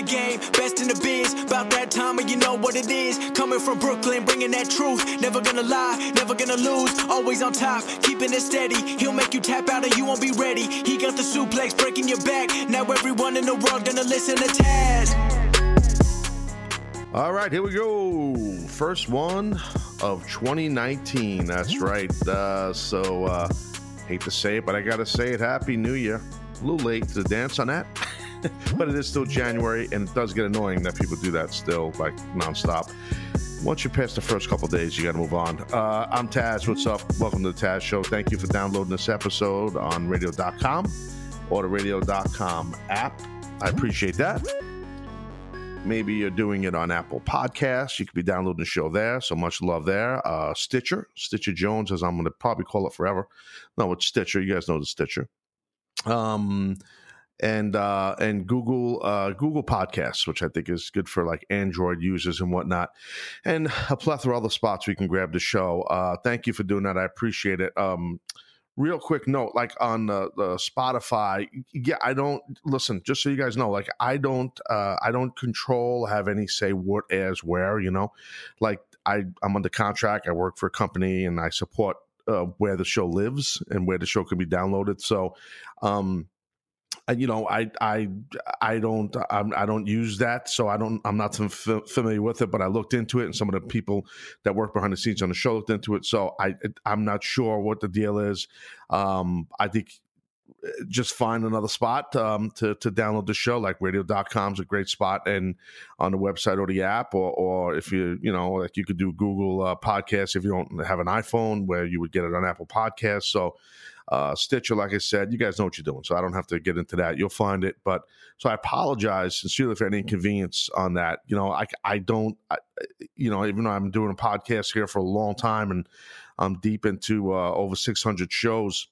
the best in the game, best in the biz. About that time and you know what it is. Coming from Brooklyn, bringing that truth. Never gonna lie, never gonna lose. Always on top, keeping it steady. He'll make you tap out or you won't be ready. He got the suplex breaking your back. Now everyone in the world gonna listen to Taz. All right, here we go. First one of 2019. That's right. Uh, so, uh, hate to say it, but I got to say it. Happy New Year. A little late to dance on that, but it is still January, and it does get annoying that people do that still, like nonstop. Once you pass the first couple days, you got to move on. Uh, I'm Taz. What's up? Welcome to the Taz Show. Thank you for downloading this episode on radio.com or the radio.com app. I appreciate that. Maybe you're doing it on Apple Podcasts. You could be downloading the show there. So much love there. Uh, Stitcher, Stitcher Jones, as I'm going to probably call it forever. No, it's Stitcher. You guys know the Stitcher. Um, and uh, and Google uh, Google Podcasts, which I think is good for like Android users and whatnot, and a plethora of other spots we can grab the show. Uh, thank you for doing that. I appreciate it. Um, real quick note like on the, the spotify yeah i don't listen just so you guys know like i don't uh i don't control have any say what airs where you know like i i'm under contract i work for a company and i support uh, where the show lives and where the show can be downloaded so um you know, I I I don't I'm, I do not use that, so I don't I'm not familiar with it. But I looked into it, and some of the people that work behind the scenes on the show looked into it. So I I'm not sure what the deal is. Um, I think uh, just find another spot um, to to download the show. Like radio.com is a great spot, and on the website or the app, or or if you you know like you could do Google uh, Podcasts if you don't have an iPhone, where you would get it on Apple Podcasts. So uh, Stitcher, like I said, you guys know what you're doing, so I don't have to get into that. You'll find it. But so I apologize sincerely for any inconvenience on that. You know, I I don't, I, you know, even though I'm doing a podcast here for a long time and I'm deep into uh, over 600 shows.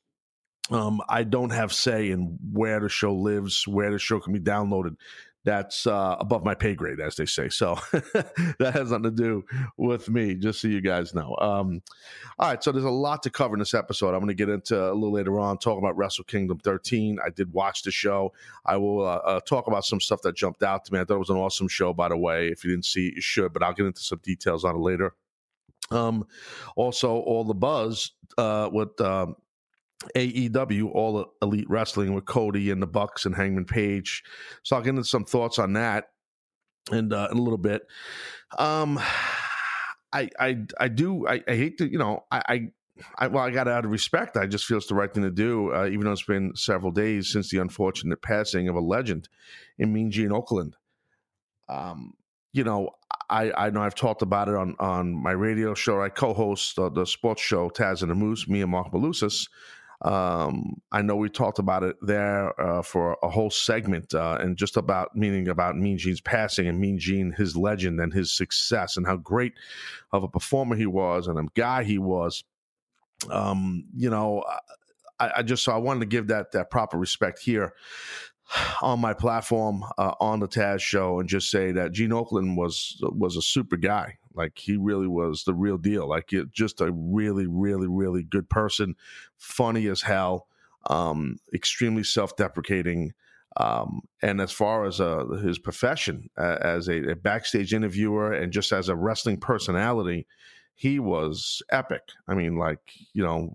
Um, I don't have say in where the show lives, where the show can be downloaded that's uh, above my pay grade, as they say. So that has nothing to do with me, just so you guys know. Um, all right, so there's a lot to cover in this episode. I'm going to get into a little later on, talking about Wrestle Kingdom 13. I did watch the show. I will uh, uh, talk about some stuff that jumped out to me. I thought it was an awesome show, by the way. If you didn't see it, you should, but I'll get into some details on it later. Um, also, all the buzz uh, with um, AEW, All Elite Wrestling, with Cody and the Bucks and Hangman Page. So I'll get into some thoughts on that and uh, in a little bit. Um, I I I do I, I hate to you know I, I I, well, I got out of respect. I just feel it's the right thing to do, uh, even though it's been several days since the unfortunate passing of a legend in Mean Gene Okerlund. Um, you know, I, I know I've talked about it on, on my radio show. I co-host uh, the sports show Taz and the Moose, me and Mark Malusis. Um, I know we talked about it there uh, for a whole segment uh, and just about meaning about Mean Gene's passing and Mean Gene, his legend and his success and how great of a performer he was and a guy he was. Um, you know, I, I just so I wanted to give that that proper respect here on my platform uh, on the Taz show and just say that Gene Okerlund was was a super guy. Like he really was the real deal. Like it, just a really, really, really good person, funny as hell, um, extremely self-deprecating. Um, and as far as uh, his profession uh, as a, a, backstage interviewer and just as a wrestling personality, he was epic. I mean, like you know,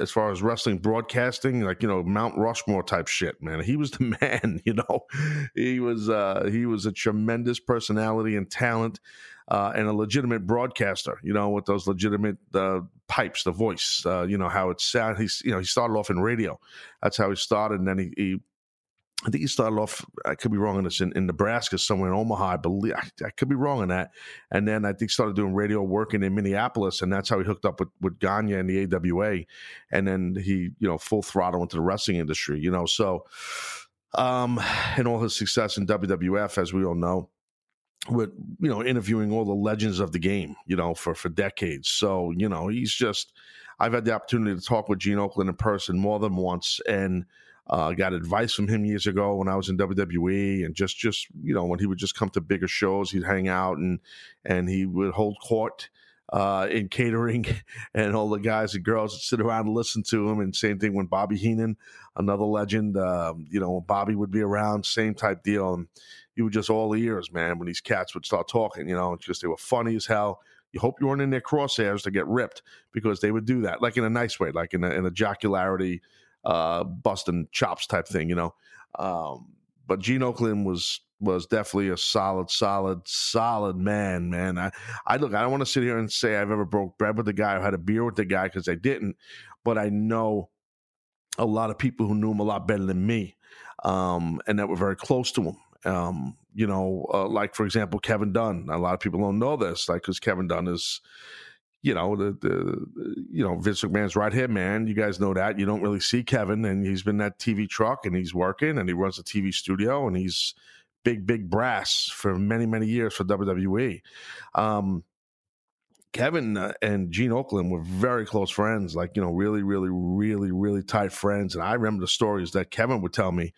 as far as wrestling broadcasting, like you know Mount Rushmore type shit, man. He was the man, you know. He was uh, he was a tremendous personality and talent, uh, and a legitimate broadcaster. You know, with those legitimate uh, pipes, the voice. Uh, you know how it sound. He's you know he started off in radio. That's how he started, and then he, he I think he started off. I could be wrong on this in, in Nebraska, somewhere in Omaha. I believe I, I, could be wrong on that. And then I think started doing radio working in Minneapolis, and that's how he hooked up with with Gagne and the AWA. And then he, you know, full throttle into the wrestling industry. You know, so um, and all his success in WWF, as we all know, with you know interviewing all the legends of the game. You know, for for decades. So you know, he's just. I've had the opportunity to talk with Gene Okerlund in person more than once, and Uh, got advice from him years ago when I was in WWE, and just just you know when he would just come to bigger shows, he'd hang out and and he would hold court uh, in catering, and all the guys and girls would sit around and listen to him. And same thing when Bobby Heenan, another legend, uh, you know, Bobby would be around, same type deal. And you were just all the ears, man, when these cats would start talking, you know, just they were funny as hell. You hope you weren't in their crosshairs to get ripped because they would do that, like in a nice way, like in a, in a jocularity uh, busting chops type thing, you know. Um, but Gene Okerlund was was definitely a solid, solid, solid man, man. I, I look, I don't want to sit here and say I've ever broke bread with the guy or had a beer with the guy because I didn't, but I know a lot of people who knew him a lot better than me, um, and that were very close to him. Um, you know, uh, like for example, Kevin Dunn. A lot of people don't know this, like because Kevin Dunn is you know the, the you know Vince McMahon's right here, man. You guys know that. You don't really see Kevin, and he's been that TV truck, and he's working, and he runs a TV studio, and he's big, big brass for many, many years for WWE. Um, Kevin uh, and Gene Okerlund were very close friends, like, you know, really, really, really, really tight friends. And I remember the stories that Kevin would tell me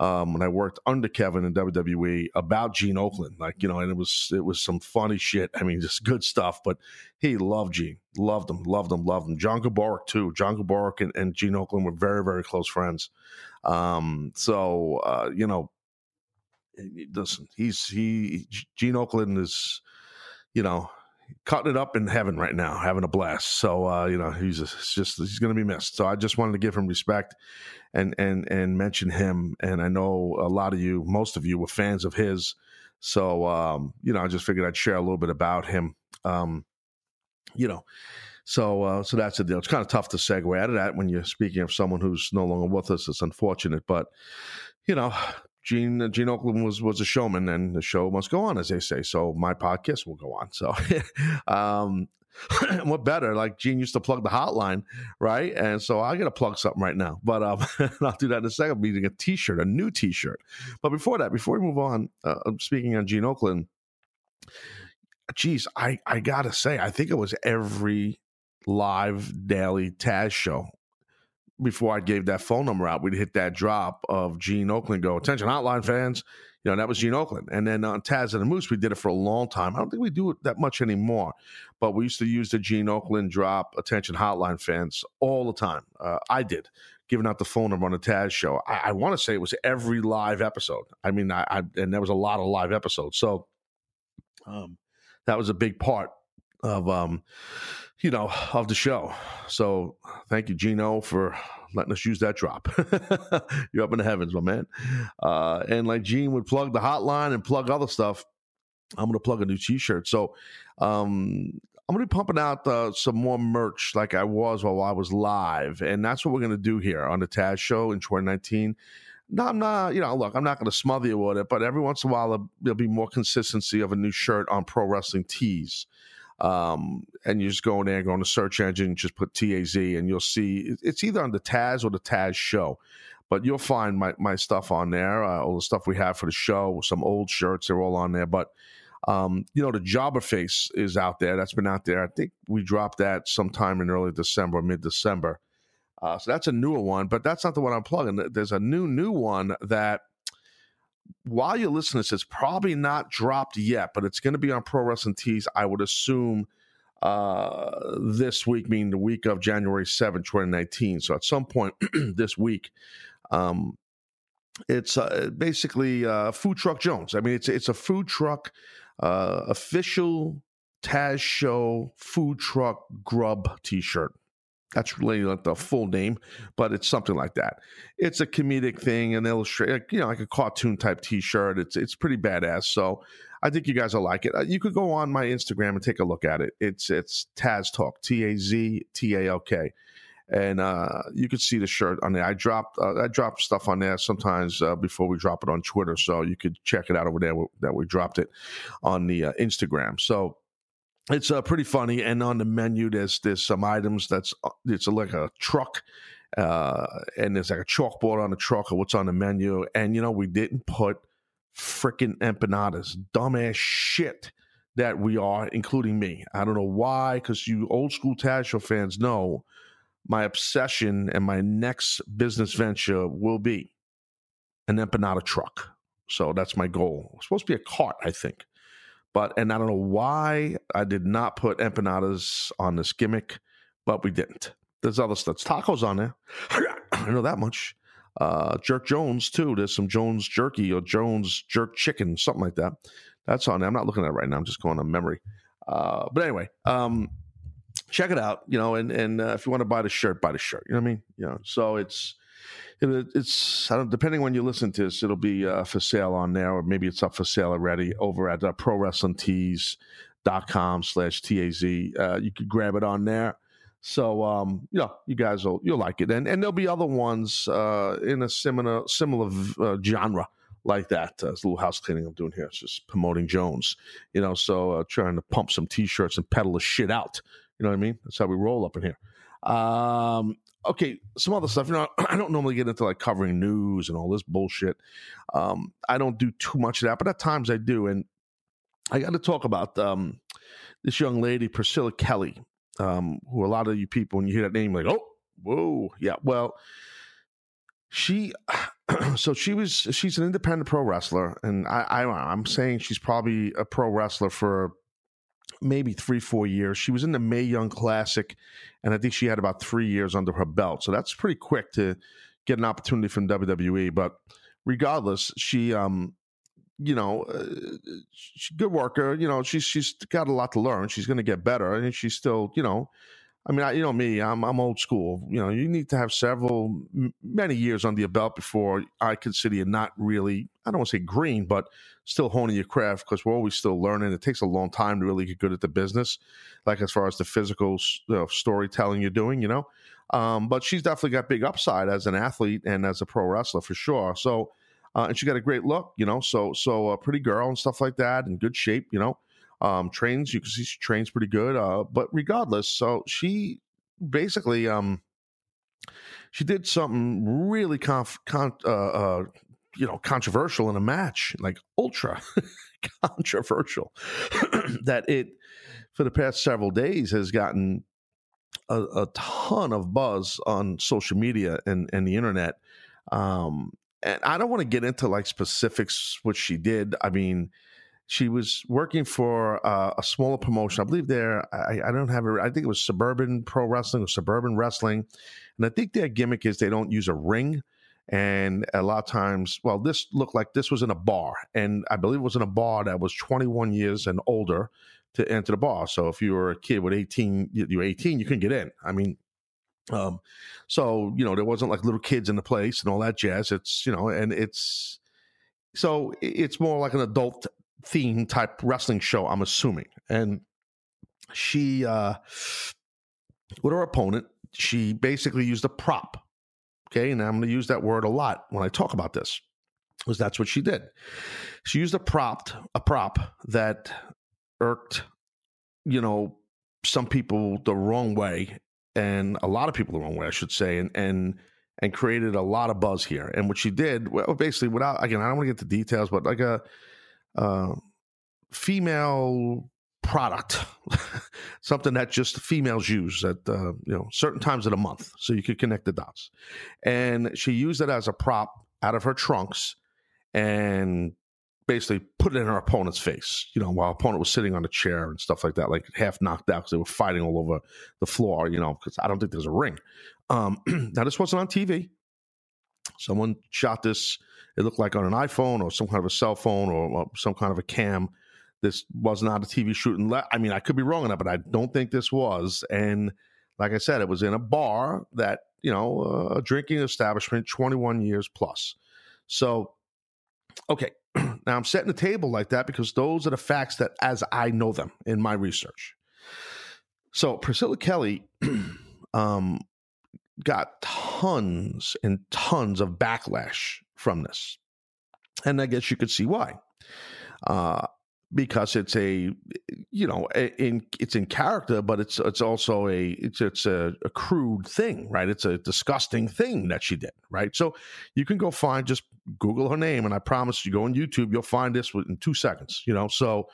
um, when I worked under Kevin in WWE about Gene Okerlund. Like, you know, and it was it was some funny shit. I mean, just good stuff. But he loved Gene, loved him, loved him, loved him. John Gaburick, too. John Gaburick and, and Gene Okerlund were very, very close friends. Um, so, uh, you know, listen, he's he Gene Okerlund is, you know, cutting it up in heaven right now, having a blast. So uh, you know, he's just, he's going to be missed. So I just wanted to give him respect and and and mention him. And I know a lot of you, most of you, were fans of his. So um, you know, I just figured I'd share a little bit about him. Um, you know. So, uh, so that's the deal. It's kind of tough to segue out of that when you're speaking of someone who's no longer with us. It's unfortunate, but you know, Gene Gene Okerlund was was a showman, and the show must go on, as they say. So my podcast will go on. So, um, what better? Like Gene used to plug the hotline, right? And so I got to plug something right now, but um, I'll do that in a second. I'm a T-shirt, a new T-shirt. But before that, before we move on, uh, speaking on Gene Okerlund. geez, I I gotta say, I think it was every live daily Taz show before I gave that phone number out, we'd hit that drop of Gene Okerlund go, attention hotline fans. You know, that was Gene Okerlund. And then on Taz and the Moose, we did it for a long time. I don't think we do it that much anymore, but we used to use the Gene Okerlund drop, attention hotline fans, all the time. Uh, I did, giving out the phone number on the Taz show. I, I want to say it was every live episode. I mean, I, I, and there was a lot of live episodes. So um, that was a big part of um, you know, of the show. So thank you, Gino, for letting us use that drop. You're up in the heavens, my man. Uh, and like Gene would plug the hotline and plug other stuff, I'm going to plug a new T-shirt. So um, I'm going to be pumping out uh, some more merch like I was while I was live, and that's what we're going to do here on the Taz Show in 2019. No, I'm not. You know, look, I'm not going to smother you with it, but every once in a while there'll be more consistency of a new shirt on Pro Wrestling Tees. Um, and you just go in there, go on the search engine, just put TAZ, and you'll see it's either on the Taz or the Taz show. But you'll find my, my stuff on there, uh, all the stuff we have for the show, some old shirts, they're all on there. But, um, you know, the Jobber Face is out there. That's been out there. I think we dropped that sometime in early December, mid December. Uh, so that's a newer one, but that's not the one I'm plugging. There's a new, new one that while you listen to this, it's probably not dropped yet, but it's going to be on Pro Wrestling Tees, I would assume, uh, this week, meaning the week of January 7, 2019. So at some point this week, um, it's uh, basically uh, Food Truck Jones. I mean, it's it's a food truck uh, official Taz Show food truck grub T-shirt. That's really not the full name, but it's something like that. It's a comedic thing, an illustrate, you know, like a cartoon type T-shirt. It's it's pretty badass. So I think you guys will like it. Uh, you could go on my Instagram and take a look at it. It's it's Taz Talk, T A Z T A L K, and uh, you can see the shirt on there. I dropped uh, I drop stuff on there sometimes uh, before we drop it on Twitter, so you could check it out over there that we dropped it on the uh, Instagram. So it's uh, pretty funny. And on the menu, there's there's some items that's uh, it's like a truck, uh, and there's like a chalkboard on the truck of what's on the menu. And you know, we didn't put freaking empanadas, dumbass shit that we are, including me. I don't know why, because you old school Taz Show fans know my obsession and my next business venture will be an empanada truck. So that's my goal. It's supposed to be a cart, I think. But and I don't know why I did not put empanadas on this gimmick, but we didn't. There's other stuff. Tacos on there. I know that much. Uh, Jerk Jones too. There's some Jones jerky or Jones jerk chicken, something like that. That's on there. I'm not looking at it right now. I'm just going on memory. Uh, but anyway, um, check it out. You know, and and uh, if you want to buy the shirt, buy the shirt. You know what I mean? You know, so it's it, it's depending when you listen to this, it'll be uh, for sale on there, or maybe it's up for sale already over at uh, ProWrestlingTees.com slash taz. Uh, you could grab it on there. So um, yeah, you guys will you'll like it, and and there'll be other ones uh, in a similar similar uh, genre like that. Uh, it's a little house cleaning I'm doing here. It's just promoting Jones, you know. So uh, trying to pump some t-shirts and peddle the shit out. You know what I mean? That's how we roll up in here. Um, okay, some other stuff. You know, I don't normally get into like covering news and all this bullshit. Um, I don't do too much of that, but at times I do. And I got to talk about um, this young lady, Priscilla Kelly um, who a lot of you people, when you hear that name, like, oh, whoa, yeah. Well, she, so she was, she's an independent pro wrestler, and I, I, I'm saying she's probably a pro wrestler for maybe three, four years. She was in the Mae Young Classic, and I think she had about three years under her belt. So that's pretty quick to get an opportunity from WWE. But regardless, she um you know, uh, she's good worker. You know, she's she's got a lot to learn. She's going to get better, and she's still, you know, I mean, I, you know me, I'm I'm old school. You know, you need to have several, many years under your belt before I consider you not really, I don't want to say green, but still honing your craft because we're always still learning. It takes a long time to really get good at the business, like as far as the physical you know, storytelling you're doing. You know, um, but she's definitely got big upside as an athlete and as a pro wrestler for sure. So uh, and she got a great look, you know. So so a uh, pretty girl and stuff like that, in good shape, you know. Um, trains, you can see she trains pretty good. Uh, but regardless, so she basically um she did something really conf, con, uh, uh, you know controversial in a match, like ultra controversial, that it for the past several days has gotten a, a, ton of buzz on social media and, and the internet. Um, and I don't want to get into like specifics what she did. I mean, she was working for uh, a smaller promotion. I believe there. I, I don't have it. I think it was Suburban Pro Wrestling or Suburban Wrestling, and I think their gimmick is they don't use a ring. And a lot of times, well, this looked like this was in a bar, and I believe it was in a bar that was 21 years and older to enter the bar. So if you were a kid with 18, you're 18, you can get in. I mean, um, so you know there wasn't like little kids in the place and all that jazz. It's you know, and it's so it's more like an adult theme type wrestling show. I'm assuming, and she uh, with her opponent, she basically used a prop. Okay, and I'm going to use that word a lot when I talk about this, because that's what she did. She used a prop, a prop that irked, you know, some people the wrong way and a lot of people the wrong way, I should say, and and and created a lot of buzz here. And what she did, well, basically, without again, I don't want to get the details, but like a uh, female product, something that just females use at uh, you know certain times of the month, so you could connect the dots. And she used it as a prop out of her trunks, and basically put it in her opponent's face, you know, while opponent was sitting on a chair and stuff like that, like half knocked out because they were fighting all over the floor, you know, because I don't think there's a ring. Um, now, this wasn't on TV. Someone shot this, it looked like on an iPhone or some kind of a cell phone or, or some kind of a cam. This was not a TV shooting. I mean, I could be wrong on that, but I don't think this was. And like I said, it was in a bar that, you know, uh, a drinking establishment, 21 years plus. So, okay, now I'm setting the table like that because those are the facts that as I know them in my research. So Priscilla Kelly um, got tons and tons of backlash from this. And I guess you could see why. Uh, because it's a you know in it's in character but it's it's also a it's it's a, a, crude thing right? It's a disgusting thing that she did right? So you can go find just google her name and i promise you go on youtube you'll find this in two seconds you know? So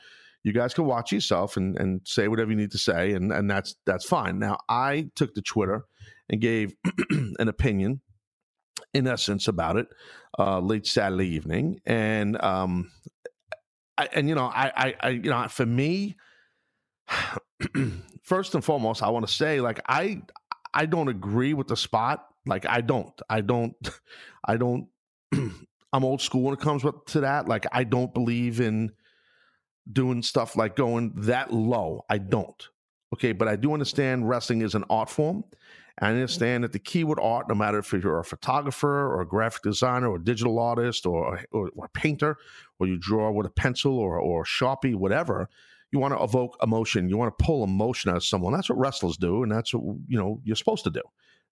you guys can watch yourself and, and say whatever you need to say, and, and that's that's fine. Now, I took to Twitter and gave an opinion, in essence, about it uh, late Saturday evening, and um, I, and you know, I, I, I you know, for me, first and foremost, I want to say, like, I I don't agree with the spot. Like, I don't, I don't, I don't. I'm old school when it comes to that. Like, I don't believe in doing stuff like going that low. I don't. Okay, but I do understand wrestling is an art form. I understand that the key with art, no matter if you're a photographer or a graphic designer or a digital artist or, or, or a painter, or you draw with a pencil or, or a sharpie, whatever, you want to evoke emotion. You want to pull emotion out of someone. That's what wrestlers do, and that's what you know you're supposed to do.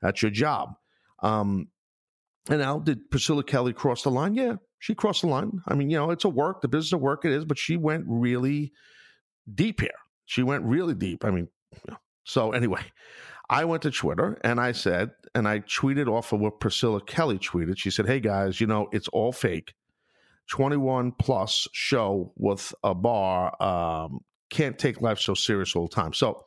That's your job. Um, and now, did Priscilla Kelly cross the line? Yeah, she crossed the line. I mean, you know, it's a work, the business of work it is, but she went really deep here. She went really deep. I mean, so anyway, I went to Twitter and I said, and I tweeted off of what Priscilla Kelly tweeted. She said, Hey guys, you know, it's all fake. 21 plus show with a bar um, can't take life so serious all the time. So,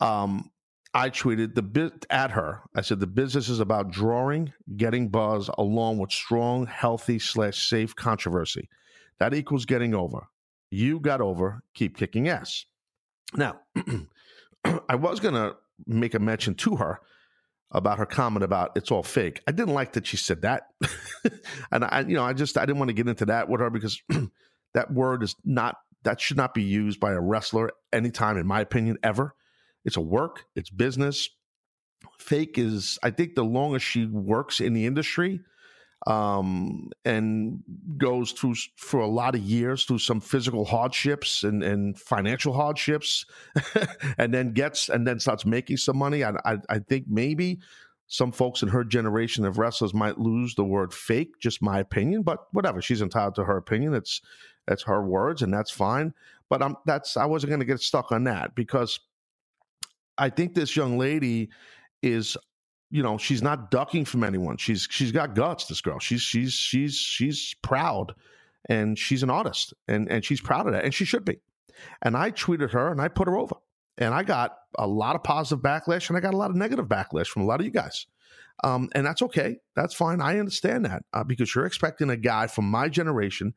um, I tweeted the bit at her. I said the business is about drawing, getting buzz, along with strong, healthy slash safe controversy. That equals getting over. You got over. Keep kicking ass. Now, I was gonna make a mention to her about her comment about it's all fake. I didn't like that she said that, and I, you know, I just I didn't want to get into that with her because that word is not that should not be used by a wrestler anytime, in my opinion, ever it's a work, it's business. Fake is, I think, the longest she works in the industry um, and goes through for a lot of years through some physical hardships and, and financial hardships, and then gets and then starts making some money. I, I, I think maybe some folks in her generation of wrestlers might lose the word fake. Just my opinion, but whatever. She's entitled to her opinion. It's that's her words, and that's fine. But I'm that's I wasn't going to get stuck on that because I think this young lady is you know she's not ducking from anyone. She's she's got guts this girl. She's she's she's she's proud and she's an artist and and she's proud of that and she should be. And i tweeted her and i put her over and i got a lot of positive backlash and i got a lot of negative backlash from a lot of you guys. Um, and that's okay. That's fine. I understand that uh, because you're expecting a guy from my generation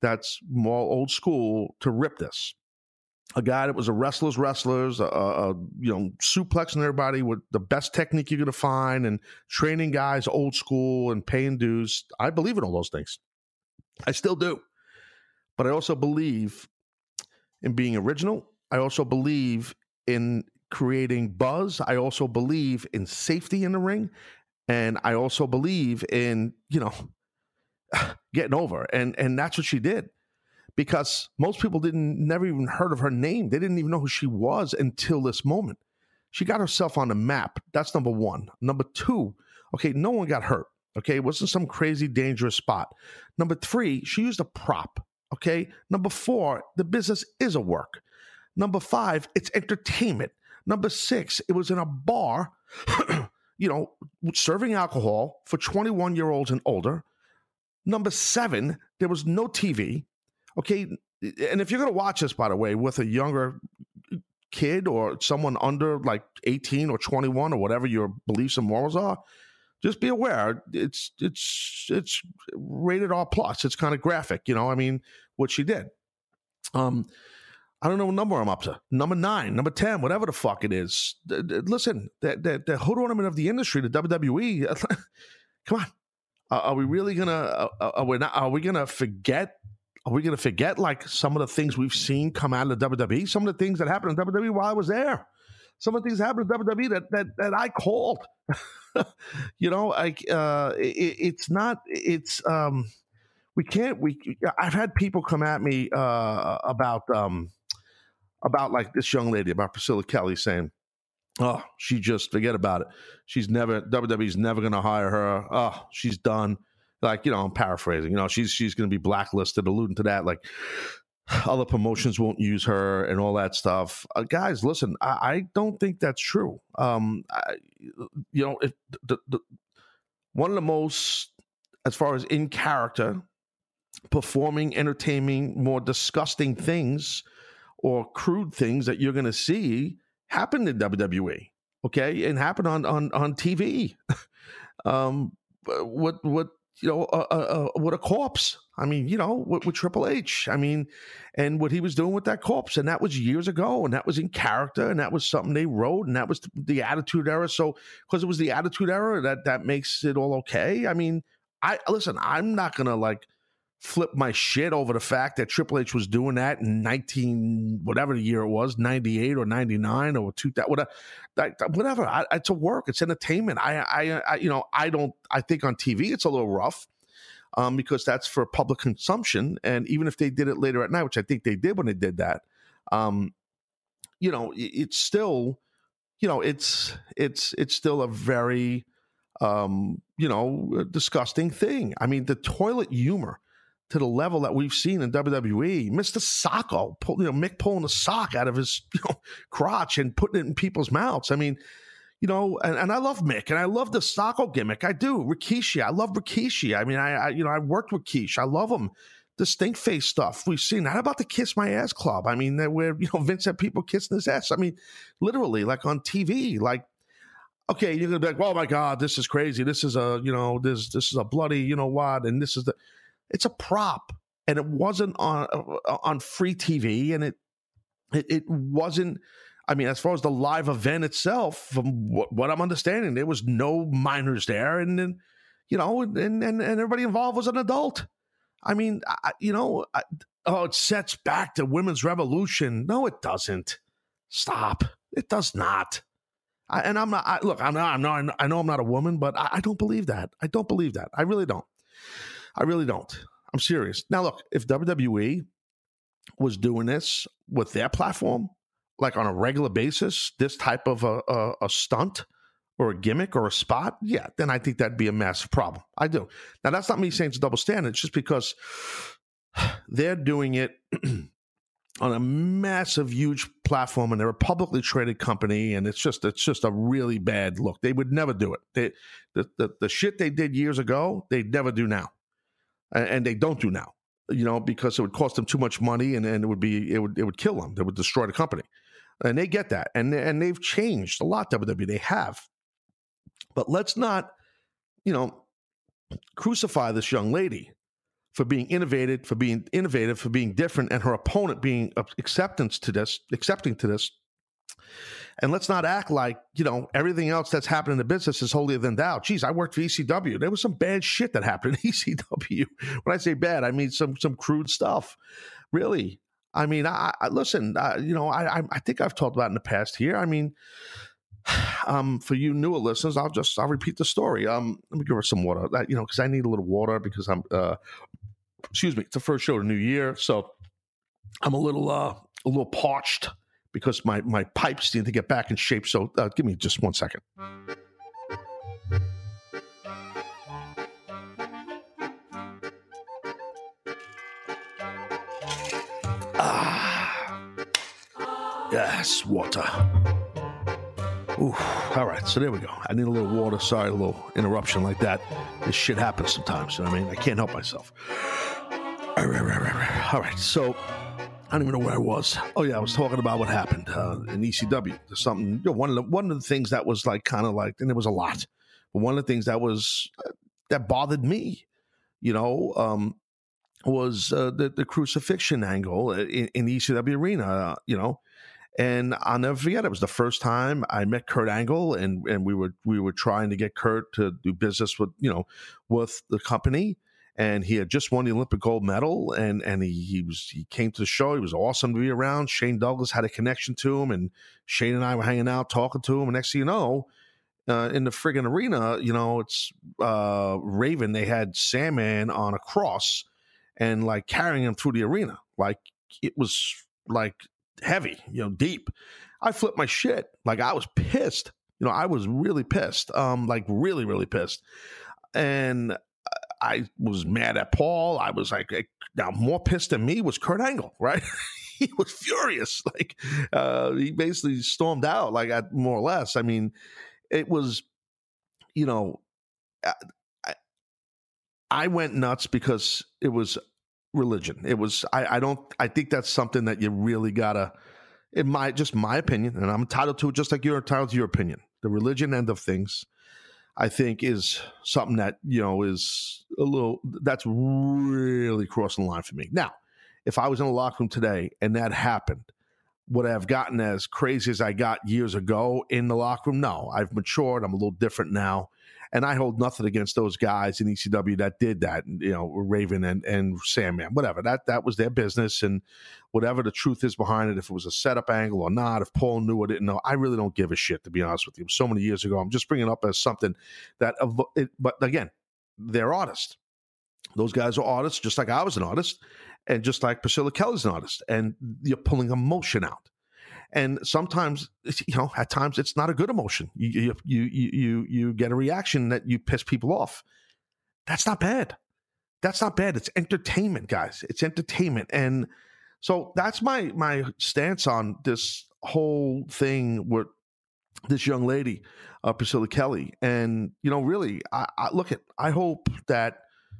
that's more old school to rip this a guy that was a wrestler's wrestlers, a, a, you know, suplexing everybody with the best technique you're to find, and training guys old school and paying dues. I believe in all those things. I still do, but I also believe in being original. I also believe in creating buzz. I also believe in safety in the ring, and I also believe in you know getting over, and and that's what she did because most people didn't never even heard of her name. They didn't even know who she was until this moment. She got herself on the map. That's number one. Number two, okay, no one got hurt. Okay, it wasn't some crazy dangerous spot. Number three, she used a prop. Okay. Number four, the business is a work. Number five, it's entertainment. Number six, it was in a bar, you know, serving alcohol for 21 year olds and older. Number seven, there was no TV. Okay, and if you're going to watch this, by the way, with a younger kid or someone under like 18 or 21 or whatever your beliefs and morals are, just be aware it's it's it's rated R plus. It's kind of graphic, you know. I mean, what she did. Um, I don't know what number I'm up to. Number nine, number ten, whatever the fuck it is. Listen, the the, the hood ornament of the industry, the WWE. come on, are we really gonna? Are we not? Are we gonna forget are we going to forget like some of the things we've seen come out of the WWE? Some of the things that happened in WWE while I was there. Some of the things that happened in WWE that that, that I called. you know, like uh, it, it's not. It's um, we can't. We I've had people come at me uh, about um, about like this young lady about Priscilla Kelly saying, "Oh, she just forget about it. She's never WWE's never going to hire her. Oh, she's done." Like you know i'm paraphrasing you know she's she's going to be blacklisted alluding to that like other promotions won't use her and all that stuff uh, guys listen I, I, don't think that's true um I, you know if the, the, one of the most as far as in character performing, entertaining, more disgusting things or crude things that you're going to see happen in WWE. Okay, and happen on on on TV. um, what what you know, uh, what a corpse. I mean, you know, with, with, Triple H. I mean, and what he was doing with that corpse, and that was years ago, and that was in character, and that was something they wrote, and that was the Attitude Era. So, because it was the Attitude Era, that that makes it all okay. I mean, I listen. I'm not gonna like flip my shit over the fact that Triple H was doing that in 19 whatever the year it was 98 or 99 or 2000 whatever whatever. I, it's a work. It's entertainment. I, I, I you know I don't I think on TV it's a little rough um, because that's for public consumption. And even if they did it later at night which I think they did when they did that um, you know it's still you know it's it's it's still a very um, you know disgusting thing. I mean the toilet humor to the level that we've seen in WWE. Mr. Socko, you know, Mick pulling a sock out of his you know, crotch and putting it in people's mouths. I mean, you know, and, and I love Mick and I love the Socko gimmick. I do. Rikishi, I love Rikishi. I mean, I, I you know, I worked with Kish. I love him. The stink face stuff we've seen. How about the Kiss My Ass Club? I mean, where you know Vince had people kissing his ass. I mean, literally, like on TV. Like, okay, you're gonna be like, "Oh my God, this is crazy. This is a you know this this is a bloody you know what?" And this is the it's a prop, and it wasn't on uh, on free TV, and it it, it wasn't. I mean, as far as the live event itself, from what, what I'm understanding, there was no minors there, and then you know, and, and and everybody involved was an adult. I mean, I, you know, I, oh, it sets back the women's revolution. No, it doesn't. Stop. It does not. I, and I'm not. I, look, I'm not. I'm not. I know I'm not a woman, but I, I don't believe that. I don't believe that. I really don't. I really don't. I'm serious. Now, look, if WWE was doing this with their platform, like on a regular basis, this type of a, a, a stunt or a gimmick or a spot, yeah, then I think that'd be a massive problem. I do. Now, that's not me saying it's double standard. It's just because they're doing it on a massive, huge platform, and they're a publicly traded company, and it's just it's just a really bad look. They would never do it. They the the, the shit they did years ago, they'd never do now and they don't do now. You know, because it would cost them too much money, and, and it would be it would it would kill them. It would destroy the company, and they get that, and and they've changed a lot. WWE they have, but let's not, you know, crucify this young lady for being innovative, for being innovative, for being different, and her opponent being uh, acceptance to this, accepting to this and let's not act like, you know, everything else that's happened in the business is holier than thou. Geez, I worked for ECW. There was some bad shit that happened in ECW. When I say bad, I mean some some crude stuff. Really. I mean, I, I listen, uh, you know, I, I think I've talked about in the past here. I mean, um, for you newer listeners, I'll just I'll repeat the story. Um, let me give her some water. That you know, because I need a little water because I'm uh, excuse me, it's the first show of the new year, so I'm a little uh a little parched because my, my pipes need to get back in shape. So uh, give me just one second. Ah, yes, water. Ooh, all right, so there we go. I need a little water. Sorry, a little interruption like that. This shit happens sometimes. You know what I mean? I can't help myself. All right, all right. So I don't even know where I was. Oh yeah, I was talking about what happened uh, in ECW. Something. You know, one of the one of the things that was like kind of like, and there was a lot, but one of the things that was uh, that bothered me, you know, um, was uh, the the crucifixion angle in, in the ECW arena. Uh, you know, and I'll never forget. It was the first time I met Kurt Angle, and and we were we were trying to get Kurt to do business with you know with the company and he had just won the Olympic gold medal, and and he, he was he came to the show. He was awesome to be around. Shane Douglas had a connection to him, and Shane and I were hanging out, talking to him. And next thing you know, uh, in the friggin' arena, you know, it's uh, Raven. They had Sandman on a cross and like carrying him through the arena, like it was like heavy, you know, deep. I flipped my shit. Like I was pissed. You know, I was really pissed. Um, like really, really pissed. And I was mad at Paul. I was like, now more pissed than me was Kurt Angle, right? he was furious. Like uh, he basically stormed out, like I, more or less. I mean, it was, you know, I, I went nuts because it was religion. It was I, I don't I think that's something that you really gotta in my just my opinion, and I'm entitled to it just like you're entitled to your opinion. The religion end of things, I think, is something that, you know, is a little that's really crossing the line for me. Now, if I was in a locker room today and that happened, would I have gotten as crazy as I got years ago in the locker room? No. I've matured. I'm a little different now. And I hold nothing against those guys in ECW that did that, you know, Raven and, and Sandman, whatever. That that was their business. And whatever the truth is behind it, if it was a setup angle or not, if Paul knew or didn't know, I really don't give a shit, to be honest with you. So many years ago, I'm just bringing up as something that, but again, they're artists. Those guys are artists, just like I was an artist, and just like Priscilla Kelly's an artist, and you're pulling emotion out and sometimes you know at times it's not a good emotion. You you you you, you get a reaction that you piss people off. That's not bad. That's not bad. It's entertainment guys. It's entertainment. And so that's my my stance on this whole thing with this young lady uh, priscilla kelly. And you know really i, I look at i hope that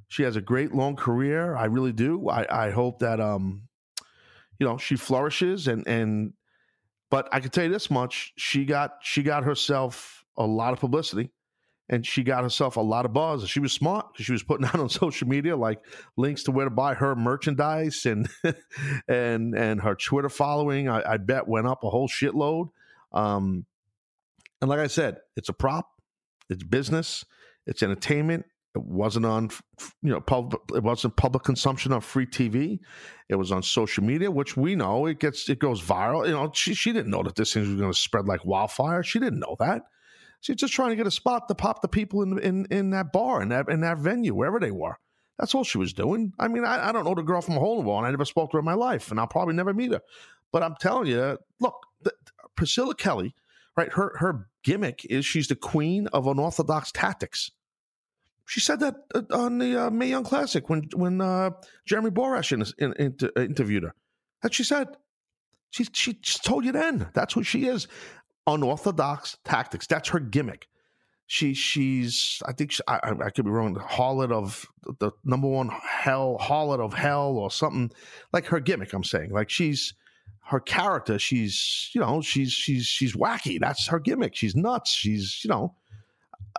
she has a great long career. I really do. I i hope that um you know she flourishes and and but I can tell you this much: she got she got herself a lot of publicity, and she got herself a lot of buzz. She was smart because she was putting out on social media like links to where to buy her merchandise and and and her Twitter following. I, I bet went up a whole shitload. Um, and like I said, it's a prop, it's business, it's entertainment, it wasn't on, you know, public, it wasn't public consumption on free TV. It was on social media, which we know it gets it goes viral. You know, she she didn't know that this thing was going to spread like wildfire. She didn't know that. She's just trying to get a spot to pop the people in in in that bar in that in that venue wherever they were. That's all she was doing. I mean, I, I don't know the girl from a hole and I never spoke to her in my life, and I'll probably never meet her. But I'm telling you, look, the, Priscilla Kelly, right? Her her gimmick is she's the queen of unorthodox tactics. She said that uh, on the uh, Mae Young Classic when when uh, Jeremy Borash in, in, in, uh, interviewed her. That she said. She, she told you then. That's what she is. Unorthodox tactics. That's her gimmick. She she's I think she, I, I could be wrong. The harlot of the number one hell harlot of hell or something like her gimmick. I'm saying like she's her character. She's you know she's she's she's wacky. That's her gimmick. She's nuts. She's you know.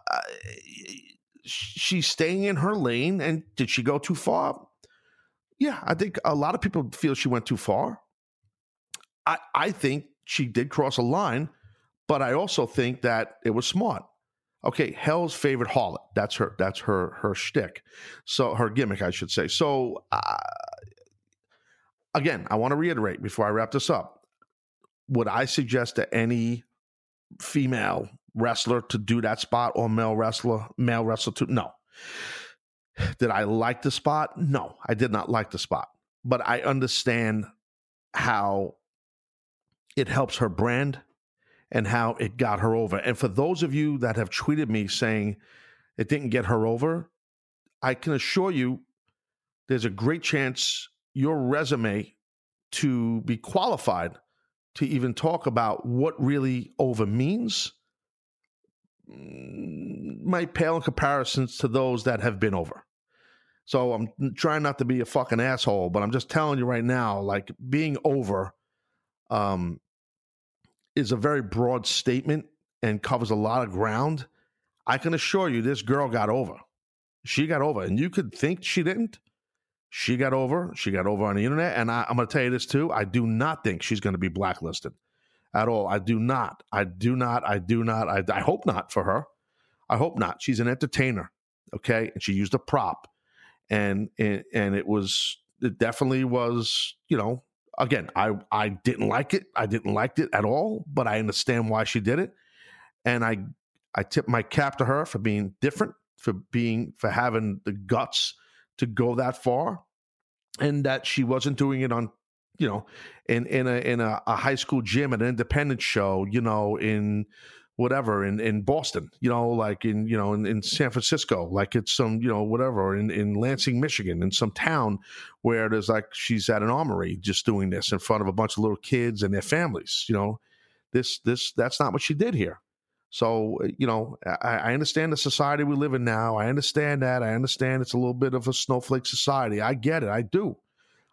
Uh, she's staying in her lane. And did she go too far? Yeah, I think a lot of people feel she went too far. I, I think she did cross a line, but I also think that it was smart. Okay, Hell's favorite harlot. That's her. That's her. Her shtick. So her gimmick, I should say. So uh, again, I want to reiterate before I wrap this up. Would I suggest to any female wrestler to do that spot or male wrestler, male wrestler to no. Did I like the spot? No, I did not like the spot. But I understand how it helps her brand and how it got her over. And for those of you that have tweeted me saying it didn't get her over, I can assure you there's a great chance your resume to be qualified to even talk about what really over means might pale in comparisons to those that have been over. So I'm trying not to be a fucking asshole, but I'm just telling you right now, like being over um, is a very broad statement and covers a lot of ground. I can assure you this girl got over. She got over. And you could think she didn't. She got over. She got over on the internet. And I, I'm going to tell you this too. I do not think she's going to be blacklisted at all. I do not. I do not. I do not. I, I hope not for her. I hope not. She's an entertainer, okay, and she used a prop, and and, and it was it definitely was you know again I I didn't like it. I didn't like it at all, but I understand why she did it, and I I tip my cap to her for being different, for being for having the guts to go that far, and that she wasn't doing it on you know, in in a in a, a high school gym an independent show, you know, in whatever in, in Boston, you know, like in, you know, in, in San Francisco, like it's some, you know, whatever in, in Lansing, Michigan, in some town where there's like she's at an armory just doing this in front of a bunch of little kids and their families, you know. This this that's not what she did here. So, eh, you know, I, I understand the society we live in now. I understand that. I understand it's a little bit of a snowflake society. I get it. I do.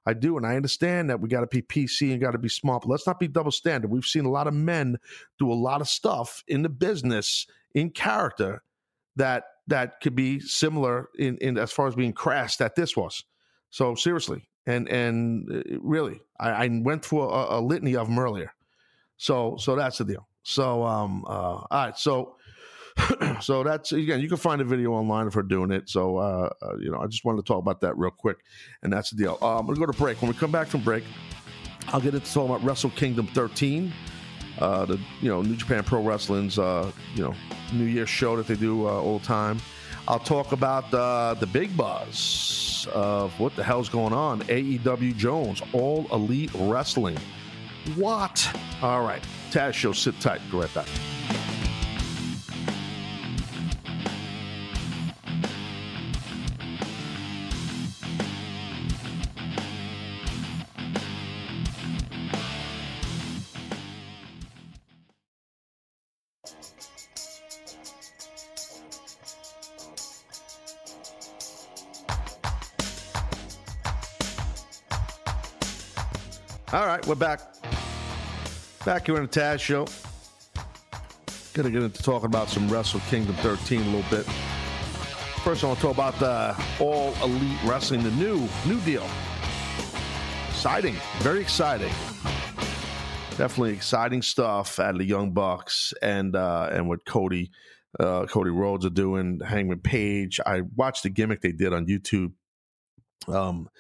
I do, and I understand that we got to be PC and got to be smart. But let's not be double standard. We've seen a lot of men do a lot of stuff in the business in character that that could be similar in, in as far as being crass that this was. So seriously, and and uh, really, I, I went through a, a, litany of them earlier. So so that's the deal. So um uh, all right, so so that's again, you can find a video online of her doing it. So uh, uh, you know, I just wanted to talk about that real quick, and that's the deal. Uh, I'm gonna go to break. When we come back from break, I'll get into talking about Wrestle Kingdom 13, uh, the you know New Japan Pro Wrestling's uh, you know New Year's show that they do uh, all the time. I'll talk about the big buzz of what the hell's going on. AEW Jones, All Elite Wrestling. What? All right, Taz Show. Sit tight. Go right back. We're back. Back here in the Taz Show. Gonna get into talking about some Wrestle Kingdom 13 a little bit. First, I want to talk about the All Elite Wrestling, the new new deal. Exciting, very exciting. Definitely exciting stuff out of the Young Bucks and uh, and what Cody uh, Cody Rhodes are doing. Hangman Page. I watched the gimmick they did on YouTube. Um,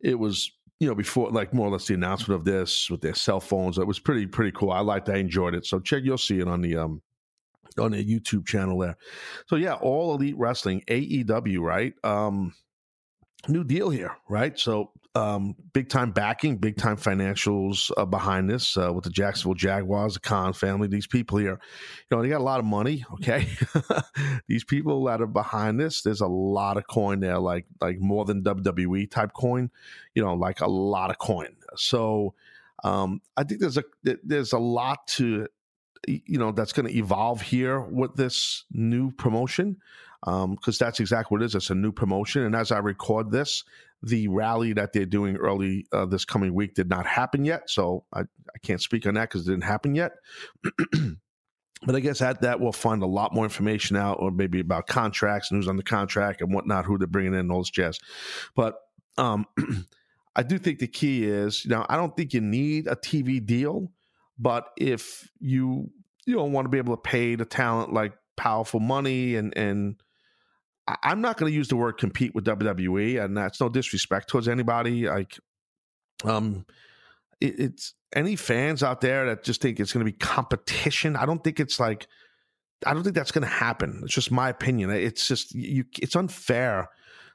it was you know, before like more or less the announcement of this with their cell phones. It was pretty pretty cool. I liked. I enjoyed it. So check. You'll see it on the um on the YouTube channel there. So yeah, all elite wrestling AEW right. Um, new deal here, right? So um, big time backing, big time financials uh, behind this uh, with the Jacksonville Jaguars, the Khan family. These people here, you know, they got a lot of money. Okay, these people that are behind this, there's a lot of coin there, like like more than WWE type coin. You know, like a lot of coin. So um, I think there's a there's a lot to you know that's going to evolve here with this new promotion because um, that's exactly what it is. It's a new promotion, and as I record this, the rally that they're doing early uh, this coming week did not happen yet, so I, I can't speak on that because it didn't happen yet. but I guess at that we'll find a lot more information out, or maybe about contracts and who's on the contract and whatnot, who they're bringing in, all this jazz. But um, I do think the key is, you know, I don't think you need a TV deal, but if you you don't want to be able to pay the talent like powerful money and and I'm not going to use the word compete with WWE, and that's no disrespect towards anybody. Like, um, it, it's any fans out there that just think it's going to be competition. I don't think it's like, I don't think that's going to happen. It's just my opinion. It's just you. It's unfair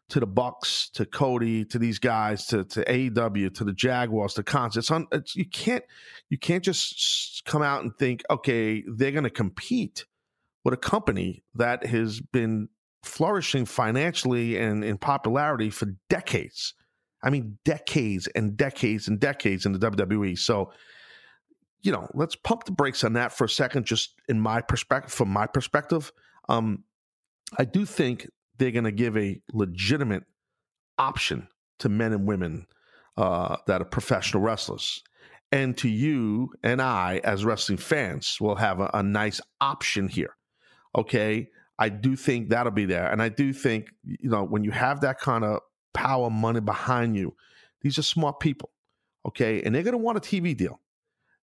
to the Bucks, to Cody, to these guys, to to AEW, to the Jaguars, to Khans. It's on. It's, you can't you can't just come out and think, okay, they're going to compete with a company that has been flourishing financially and in popularity for decades. I mean, decades and decades and decades in the WWE. So, you know, let's pump the brakes on that for a second, just in my perspective, from my perspective. Um, I do think they're going to give a legitimate option to men and women uh, that are professional wrestlers. And to you and I, as wrestling fans, we'll have a, a nice option here. Okay. I do think that'll be there. And I do think, you know, when you have that kind of power money behind you, these are smart people. Okay. And they're going to want a TV deal.